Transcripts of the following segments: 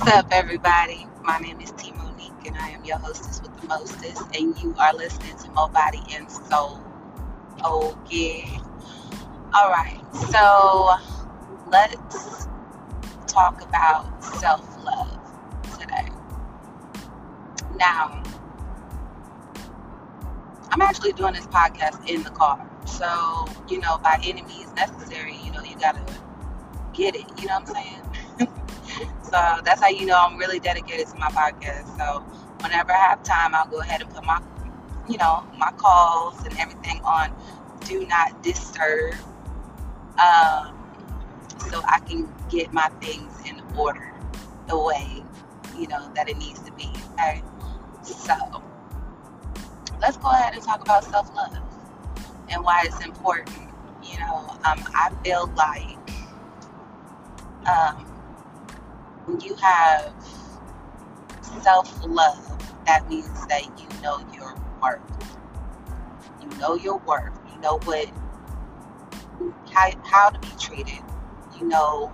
What's up, everybody? My name is T Monique, and I am your hostess with the mostest, and you are listening to Mo Body and Soul. Oh. All right, so let's talk about self love today. Now, I'm actually doing this podcast in the car, so you know, by any means necessary, you know, you gotta get it. You know what I'm saying? So that's how you know I'm really dedicated to my podcast. So whenever I have time, I'll go ahead and put my, you know, my calls and everything on do not disturb, um, so I can get my things in order the way, you know, that it needs to be. Okay. So let's go ahead and talk about self love and why it's important. You know, um, I feel like um, when you have self love, that means that you know your worth. You know your worth. You know what how how to be treated. You know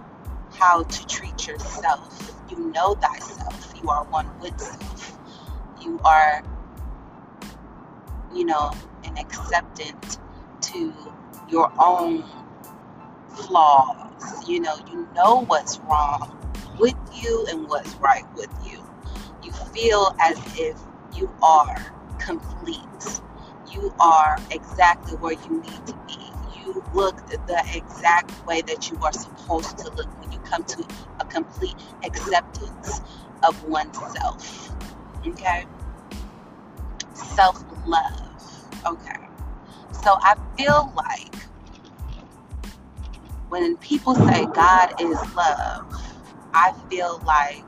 how to treat yourself. You know thyself. You are one with self. You are, you know, an acceptant to your own flaws. You know, you know what's wrong with you and what's right with you. You feel as if you are complete. You are exactly where you need to be. You look the exact way that you are supposed to look when you come to a complete acceptance of oneself. Okay? Self love. Okay. So I feel like when people say God is love, I feel like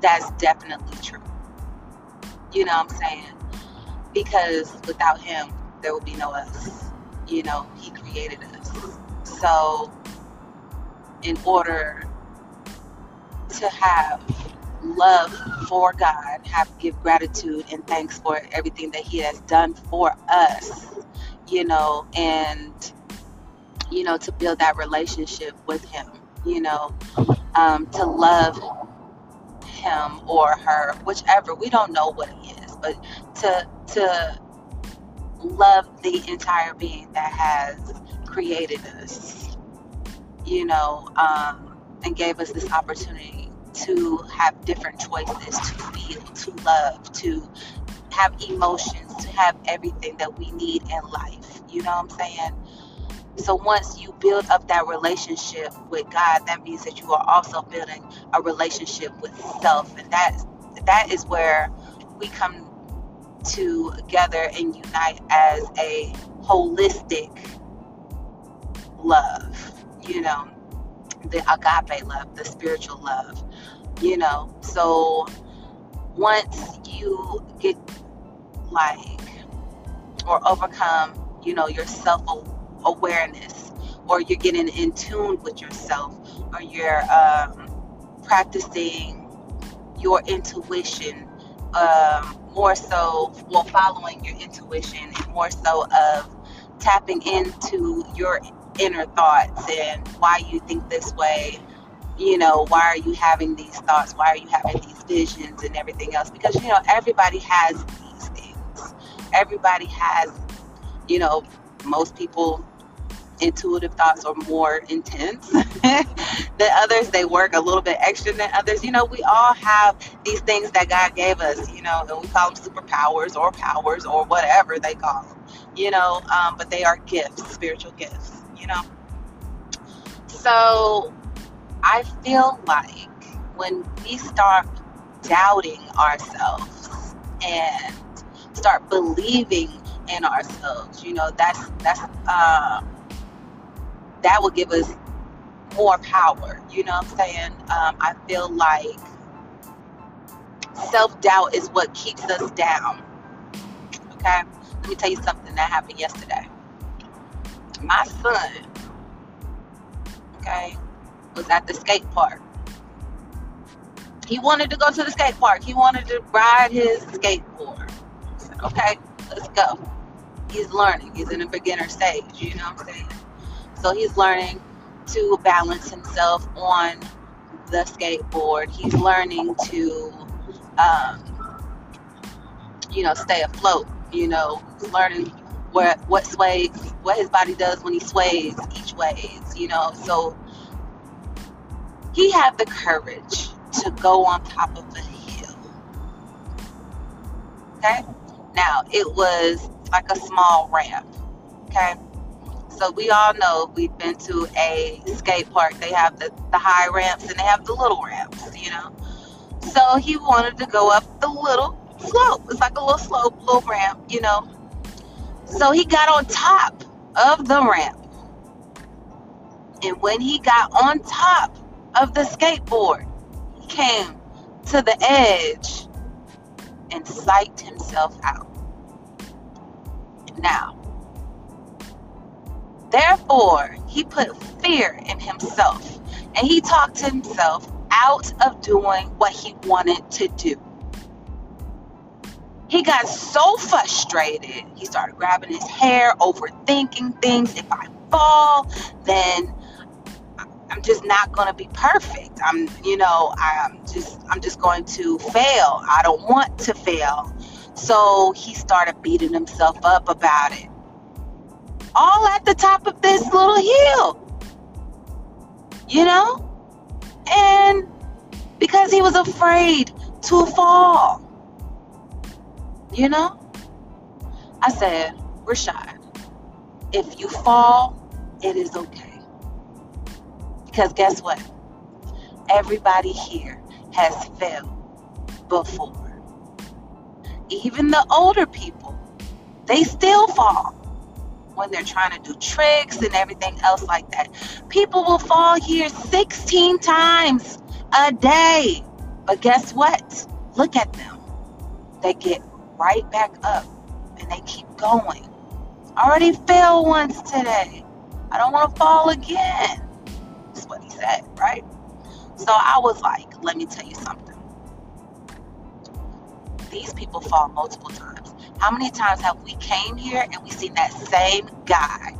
that's definitely true. You know what I'm saying? Because without him, there would be no us. You know, he created us. So, in order to have love for God, have give gratitude and thanks for everything that he has done for us, you know, and you know, to build that relationship with him you know, um, to love him or her, whichever. We don't know what he is, but to to love the entire being that has created us, you know, um, and gave us this opportunity to have different choices, to feel, to love, to have emotions, to have everything that we need in life. You know what I'm saying? So once you build up that relationship with God, that means that you are also building a relationship with self, and that that is where we come together and unite as a holistic love. You know, the agape love, the spiritual love. You know, so once you get like or overcome, you know, your self awareness or you're getting in tune with yourself or you're um, practicing your intuition um, more so well following your intuition and more so of tapping into your inner thoughts and why you think this way. You know why are you having these thoughts? Why are you having these visions and everything else? Because you know everybody has these things. Everybody has you know most people intuitive thoughts are more intense than others. They work a little bit extra than others. You know, we all have these things that God gave us, you know, and we call them superpowers or powers or whatever they call them, you know, um, but they are gifts, spiritual gifts, you know. So I feel like when we start doubting ourselves and start believing in ourselves, you know, that's that's uh, that will give us more power. You know what I'm saying? Um, I feel like self doubt is what keeps us down. Okay? Let me tell you something that happened yesterday. My son, okay, was at the skate park. He wanted to go to the skate park. He wanted to ride his skateboard. Said, okay, let's go. He's learning. He's in a beginner stage. You know what I'm saying? So he's learning to balance himself on the skateboard. He's learning to, um, you know, stay afloat. You know, learning what what sways, what his body does when he sways each ways. You know, so he had the courage to go on top of the hill. Okay, now it was like a small ramp. Okay. So we all know we've been to a skate park. They have the, the high ramps and they have the little ramps, you know. So he wanted to go up the little slope. It's like a little slope, little ramp, you know. So he got on top of the ramp. And when he got on top of the skateboard, he came to the edge and psyched himself out. Now, therefore, he put fear in himself and he talked himself out of doing what he wanted to do. He got so frustrated, he started grabbing his hair, overthinking things. If I fall, then I'm just not going to be perfect. I'm, you know, I'm just I'm just going to fail. I don't want to fail. So he started beating himself up about it. All at the top of this little hill. You know? And because he was afraid to fall. You know? I said, Rashad, if you fall, it is okay. Because guess what? Everybody here has failed before even the older people, they still fall when they're trying to do tricks and everything else like that. People will fall here 16 times a day. But guess what? Look at them. They get right back up and they keep going. I already fell once today. I don't want to fall again. That's what he said, right? So I was like, let me tell you something these people fall multiple times. How many times have we came here and we seen that same guy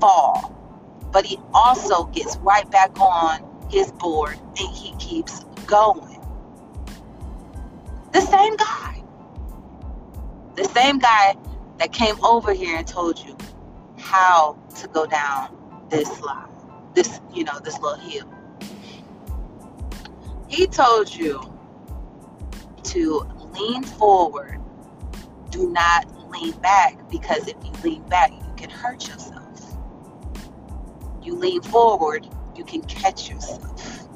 fall? But he also gets right back on his board and he keeps going. The same guy. The same guy that came over here and told you how to go down this slide, this, you know, this little hill. He told you to lean forward. Do not lean back because if you lean back, you can hurt yourself. You lean forward, you can catch yourself.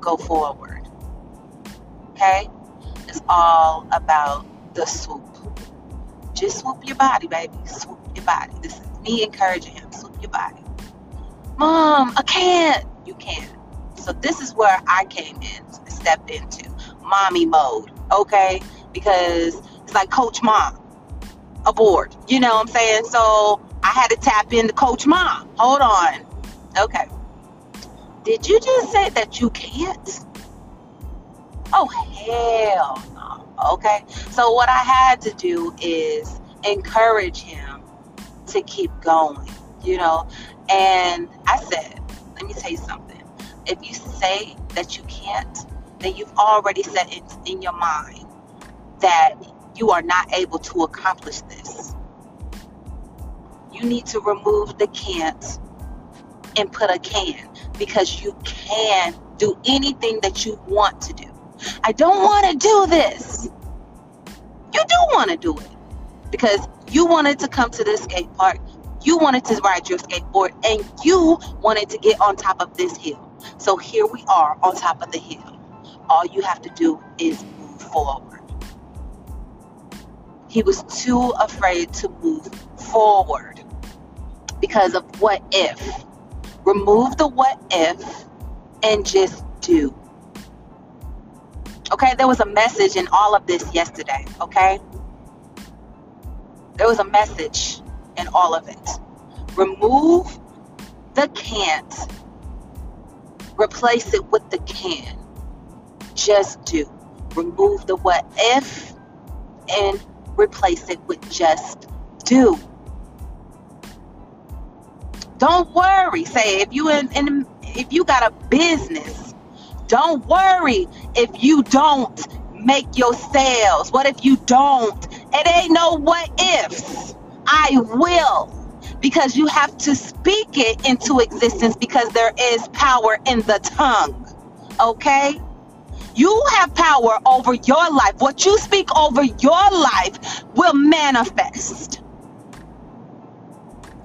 Go forward. Okay? It's all about the swoop. Just swoop your body, baby. Swoop your body. This is me encouraging him. Swoop your body. Mom, I can't. You can. So this is where I came in, stepped into mommy mode okay? Because like Coach Mom aboard. You know what I'm saying? So I had to tap into Coach Mom. Hold on. Okay. Did you just say that you can't? Oh, hell no. Okay. So what I had to do is encourage him to keep going, you know? And I said, let me tell you something. If you say that you can't, then you've already set in, in your mind that you are not able to accomplish this. You need to remove the can't and put a can because you can do anything that you want to do. I don't want to do this. You do want to do it because you wanted to come to this skate park. You wanted to ride your skateboard and you wanted to get on top of this hill. So here we are on top of the hill all you have to do is move forward. He was too afraid to move forward because of what if. Remove the what if and just do. Okay, there was a message in all of this yesterday, okay? There was a message in all of it. Remove the can't, replace it with the can just do. Remove the what if and replace it with just do. Don't worry. Say if you in, in if you got a business Don't worry if you don't make your sales. What if you don't? It ain't no what ifs. I will. Because you have to speak it into existence because there is power in the tongue. Okay? You have power over your life. What you speak over your life will manifest.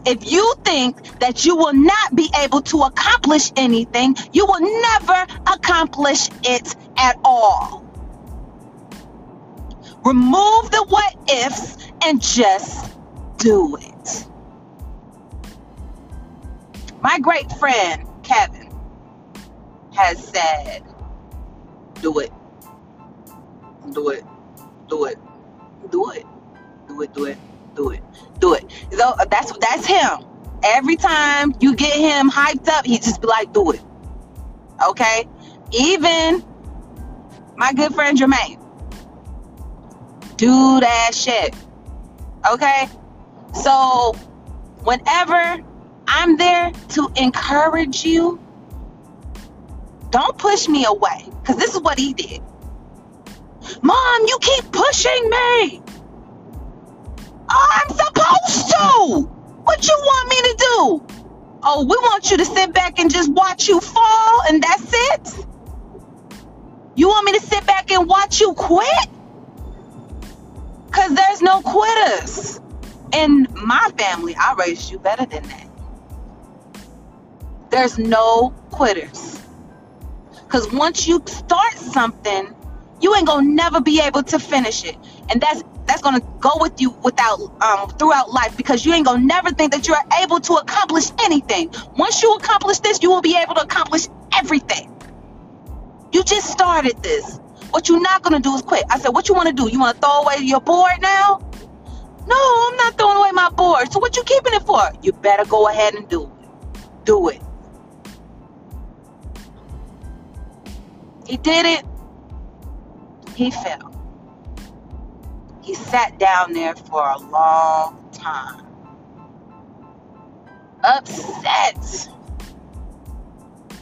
If you think that you will not be able to accomplish anything, you will never accomplish it at all. Remove the what ifs and just do it. My great friend Kevin has said, do it. Do it. Do it. Do it. Do it. Do it. Do it. Do it. So uh, that's that's him. Every time you get him hyped up, he just be like, do it. Okay? Even my good friend Jermaine. Do that shit. Okay? So whenever I'm there to encourage you, don't push me away. Because this is what he did. Mom, you keep pushing me. I'm supposed to. What you want me to do? Oh, we want you to sit back and just watch you fall and that's it? You want me to sit back and watch you quit? Because there's no quitters. In my family, I raised you better than that. There's no quitters. Because once you start something, you ain't gonna never be able to finish it. And that's that's gonna go with you without um, throughout life because you ain't gonna never think that you're able to accomplish anything. Once you accomplish this, you will be able to accomplish everything. You just started this. What you're not gonna do is quit. I said, what you wanna do? You wanna throw away your board now? No, I'm not throwing away my board. So what you keeping it for? You better go ahead and do it. Do it. He did it. He fell. He sat down there for a long time. Upset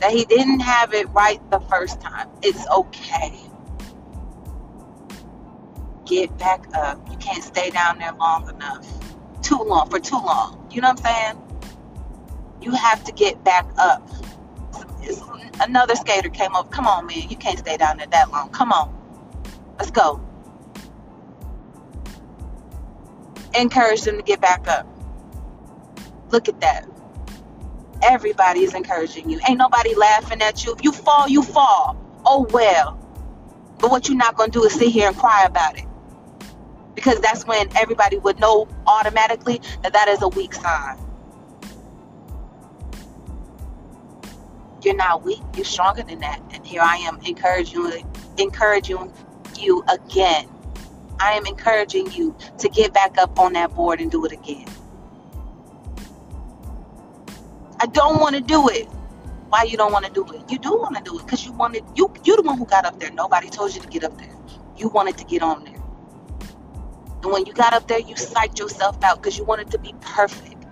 that he didn't have it right the first time. It's okay. Get back up. You can't stay down there long enough. Too long, for too long. You know what I'm saying? You have to get back up another skater came up. Come on, man. You can't stay down there that long. Come on. Let's go. Encourage them to get back up. Look at that. Everybody is encouraging you. Ain't nobody laughing at you. If you fall, you fall. Oh well. But what you're not going to do is sit here and cry about it. Because that's when everybody would know automatically that that is a weak sign. You're not weak. You're stronger than that. And here I am encouraging encouraging you again. I am encouraging you to get back up on that board and do it again. I don't want to do it. Why you don't want to do it? You do want to do it because you wanted you you the one who got up there. Nobody told you to get up there. You wanted to get on there. And when you got up there, you psyched yourself out because you wanted to be perfect.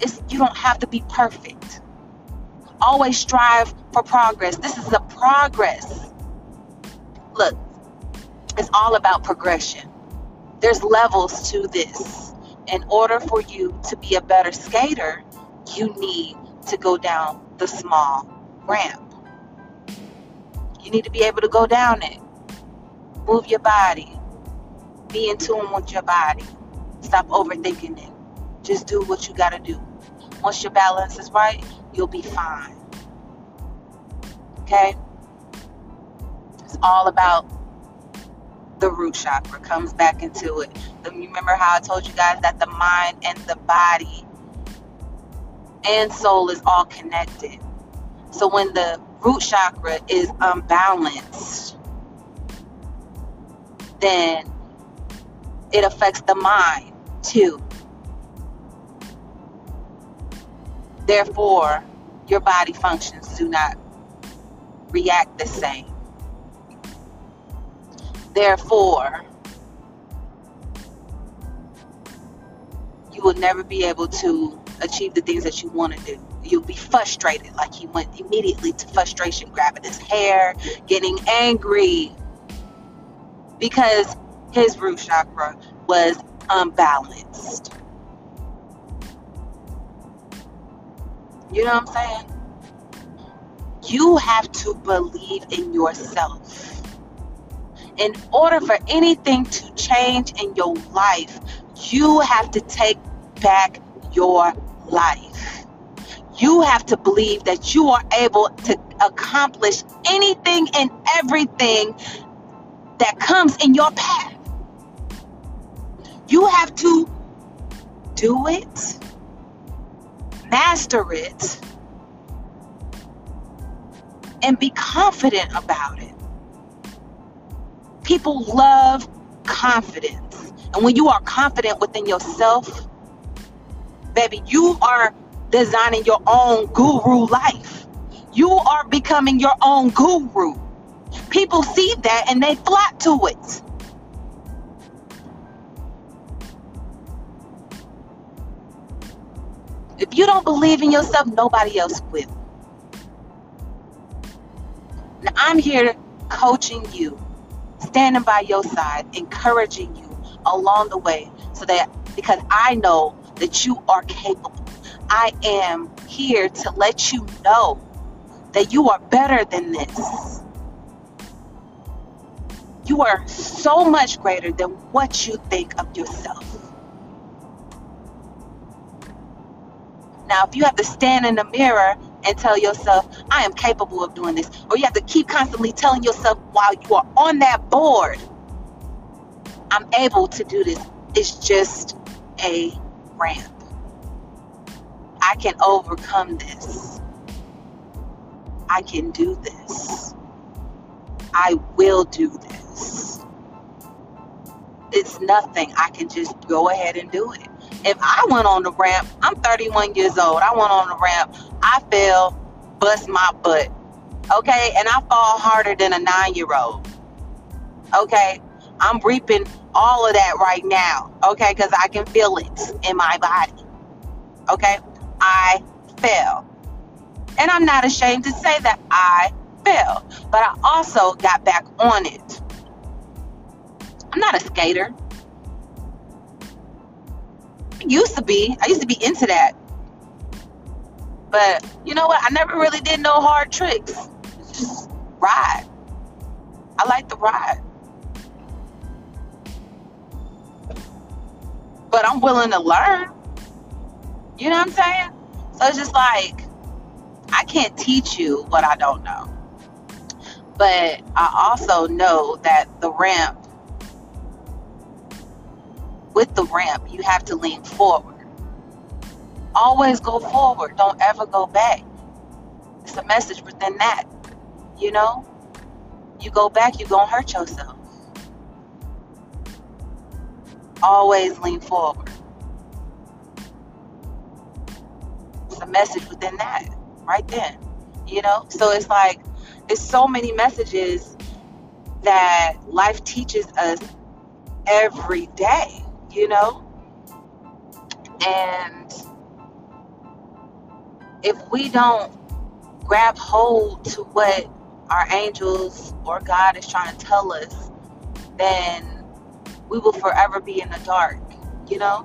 It's you don't have to be perfect. Always strive for progress. This is a progress. Look, it's all about progression. There's levels to this. In order for you to be a better skater, you need to go down the small ramp. You need to be able to go down it. Move your body. Be in tune with your body. Stop overthinking it. Just do what you got to do. Once your balance is right, you'll be fine. Okay? It's all about the root chakra. Comes back into it. You Remember how I told you guys that the mind and the body and soul is all connected. So when the root chakra is unbalanced, then it affects the mind too. Therefore, your body functions do not react the same. Therefore, you will never be able to achieve the things that you want to do you'll be frustrated. Like he went immediately to frustration, grabbing his hair, getting angry because his root chakra was unbalanced. You know what I'm saying? You have to believe in yourself. In order for anything to change in your life, you have to take back your life. You have to believe that you are able to accomplish anything and everything that comes in your path. You have to do it, master it, and be confident about it. People love confidence. And when you are confident within yourself, baby, you are designing your own guru life. You are becoming your own guru. People see that and they flock to it. If you don't believe in yourself, nobody else will. Now, I'm here coaching you, standing by your side, encouraging you along the way so that because I know that you are capable. I am here to let you know that you are better than this. You are so much greater than what you think of yourself. Now, if you have to stand in the mirror and tell yourself, I am capable of doing this, or you have to keep constantly telling yourself while you are on that board, I'm able to do this. It's just a ramp. I can overcome this. I can do this. I will do this. It's nothing. I can just go ahead and do it. If I went on the ramp, I'm 31 years old. I went on the ramp. I fell, bust my butt. Okay? And I fall harder than a nine year old. Okay? I'm reaping all of that right now. Okay? Because I can feel it in my body. Okay? I fell. And I'm not ashamed to say that I fell. But I also got back on it. I'm not a skater. Used to be. I used to be into that. But you know what? I never really did no hard tricks. Just ride. I like the ride. But I'm willing to learn. You know what I'm saying? So it's just like I can't teach you what I don't know. But I also know that the ramp with the ramp, you have to lean forward. Always go forward. Don't ever go back. It's a message within that. You know? You go back, you're to hurt yourself. Always lean forward. It's a message within that, right then. You know? So it's like, it's so many messages that life teaches us every day you know? And if we don't grab hold to what our angels or God is trying to tell us, then we will forever be in the dark, you know?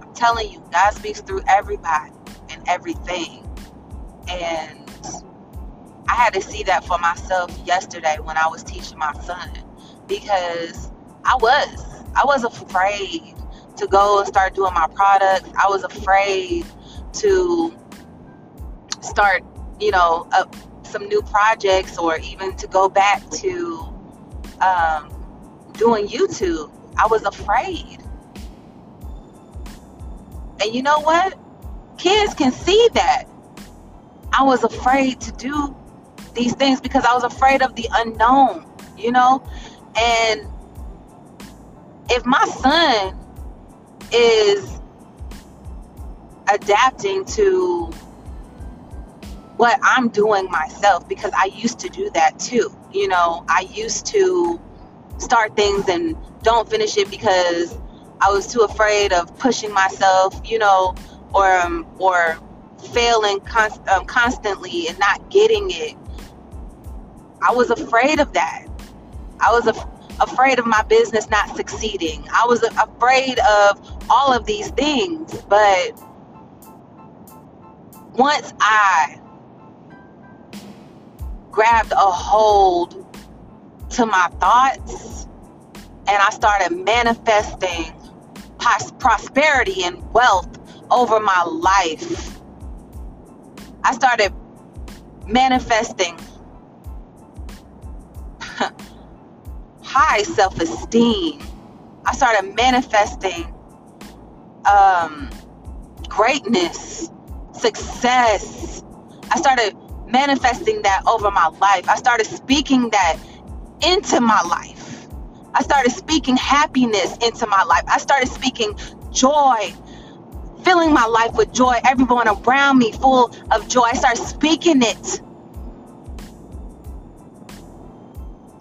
I'm telling you, God speaks through everybody and everything. And I had to see that for myself yesterday when I was teaching my son because I was. I was afraid to go and start doing my products. I was afraid to start, you know, uh, some new projects or even to go back to um, doing YouTube. I was afraid. And you know what? Kids can see that. I was afraid to do these things because I was afraid of the unknown, you know? And if my son is adapting to what I'm doing myself because I used to do that too. You know, I used to start things and don't finish it because I was too afraid of pushing myself, you know, or um, or failing const- um, constantly and not getting it. I was afraid of that. I was af- afraid of my business not succeeding. I was afraid of all of these things. But once I grabbed a hold to my thoughts and I started manifesting prosperity and wealth over my life. I started manifesting high self esteem. I started manifesting um, greatness, success. I started manifesting that over my life. I started speaking that into my life. I started speaking happiness into my life. I started speaking joy, filling my life with joy. Everyone around me full of joy. I started speaking it.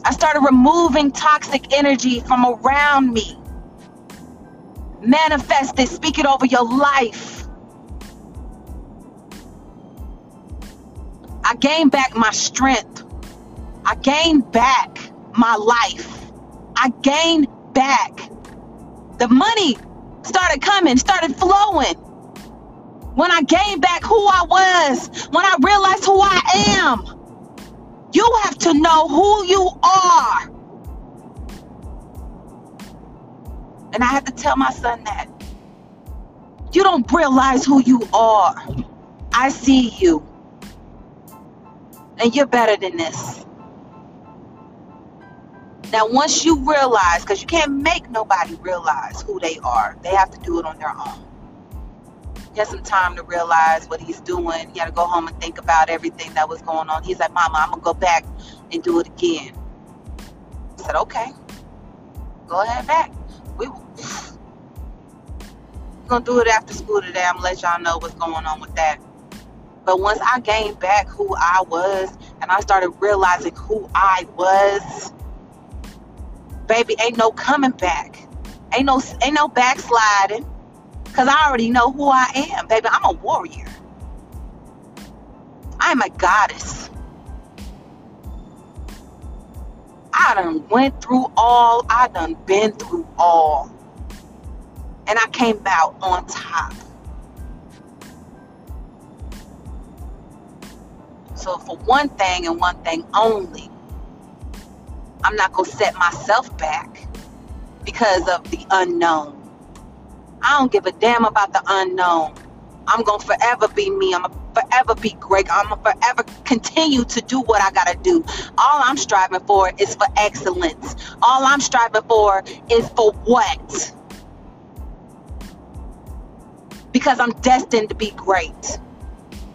I started removing toxic energy from around me. Manifest it, speak it over your life. I gained back my strength. I gained back my life. I gained back. The money started coming, started flowing. When I gained back who I was, when I realized who I am, you have to know who you are. And I had to tell my son that. You don't realize who you are. I see you. And you're better than this. Now, once you realize, because you can't make nobody realize who they are, they have to do it on their own. He had some time to realize what he's doing. He had to go home and think about everything that was going on. He's like, Mama, I'm going to go back and do it again. I said, Okay, go ahead back. We, we're going to do it after school today. I'm going to let y'all know what's going on with that. But once I gained back who I was and I started realizing who I was, baby, ain't no coming back. Ain't no ain't no backsliding. Cause I already know who I am, baby. I'm a warrior. I'm a goddess. I done went through all. I done been through all. And I came out on top. So for one thing and one thing only, I'm not going to set myself back because of the unknown. I don't give a damn about the unknown. I'm going to forever be me. I'm going to forever be great. I'm going to forever continue to do what I got to do. All I'm striving for is for excellence. All I'm striving for is for what? Because I'm destined to be great.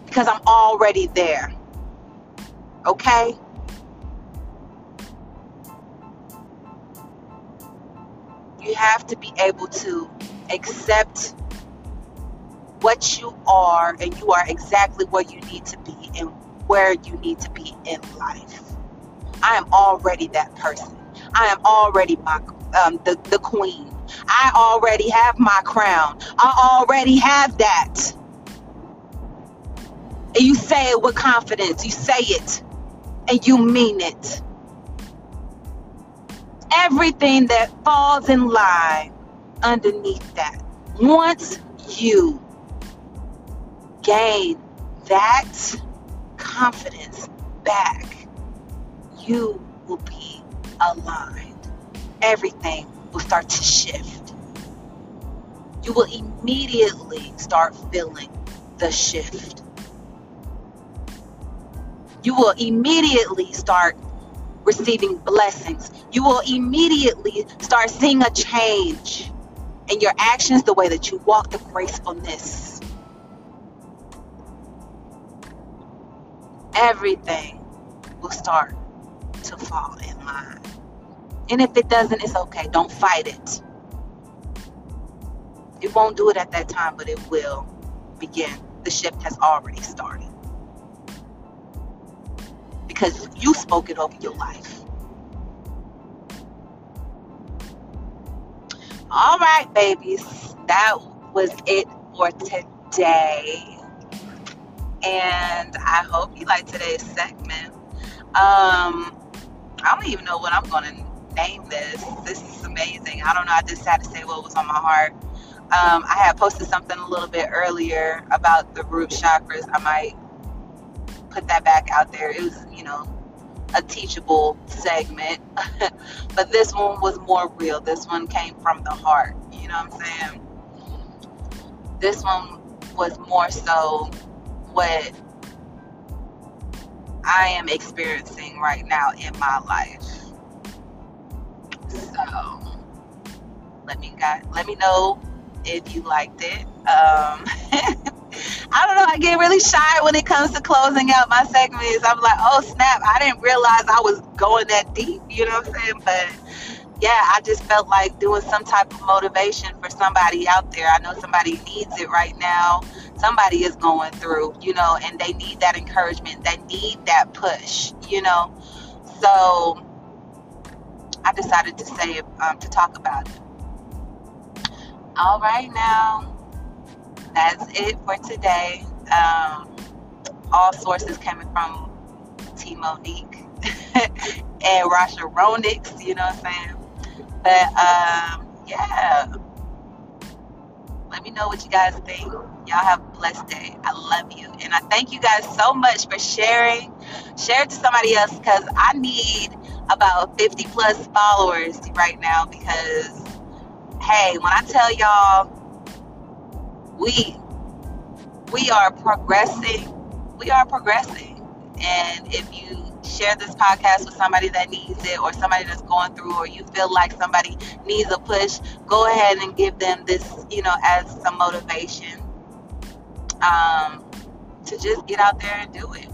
Because I'm already there. Okay? you have to be able to accept what you are and you are exactly where you need to be and where you need to be in life. I am already that person. I am already my um, the, the queen. I already have my crown. I already have that. And you say it with confidence. You say it and you mean it everything that falls in line underneath that. Once you gain that confidence back, you will be aligned. Everything will start to shift. You will immediately start feeling the shift. You will immediately start receiving blessings, you will immediately start seeing a change in your actions, the way that you walk, the gracefulness. Everything will start to fall in line. And if it doesn't, it's okay. Don't fight it. It won't do it at that time, but it will begin. The shift has already started because you spoke it over your life. All right, babies, that was it for today. And I hope you like today's segment. Um, I don't even know what I'm going to name this. This is amazing. I don't know. I just had to say what was on my heart. Um, I had posted something a little bit earlier about the root chakras. I might put that back out there. It was, you know, a teachable segment. but this one was more real. This one came from the heart. You know what I'm saying? This one was more so what I am experiencing right now in my life. So let me guys let me know if you liked it. Um, I don't know. I get really shy when it comes to closing out my segments. I'm like, oh snap! I didn't realize I was going that deep. You know what I'm saying? But yeah, I just felt like doing some type of motivation for somebody out there. I know somebody needs it right now. Somebody is going through, you know, and they need that encouragement. They need that push, you know. So I decided to say um, to talk about it. All right, now that's it for today. Um, all sources coming from T Monique and Rasha Ronix, you know what I'm saying? But um, yeah, let me know what you guys think. Y'all have a blessed day. I love you. And I thank you guys so much for sharing. Share it to somebody else because I need about 50 plus followers right now because, hey, when I tell y'all, we we are progressing. We are progressing. And if you share this podcast with somebody that needs it or somebody that's going through or you feel like somebody needs a push, go ahead and give them this, you know, as some motivation um, to just get out there and do it.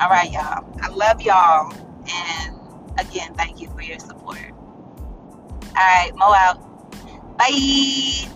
All right, y'all. I love y'all. And again, thank you for your support. All right, Mo out. Bye.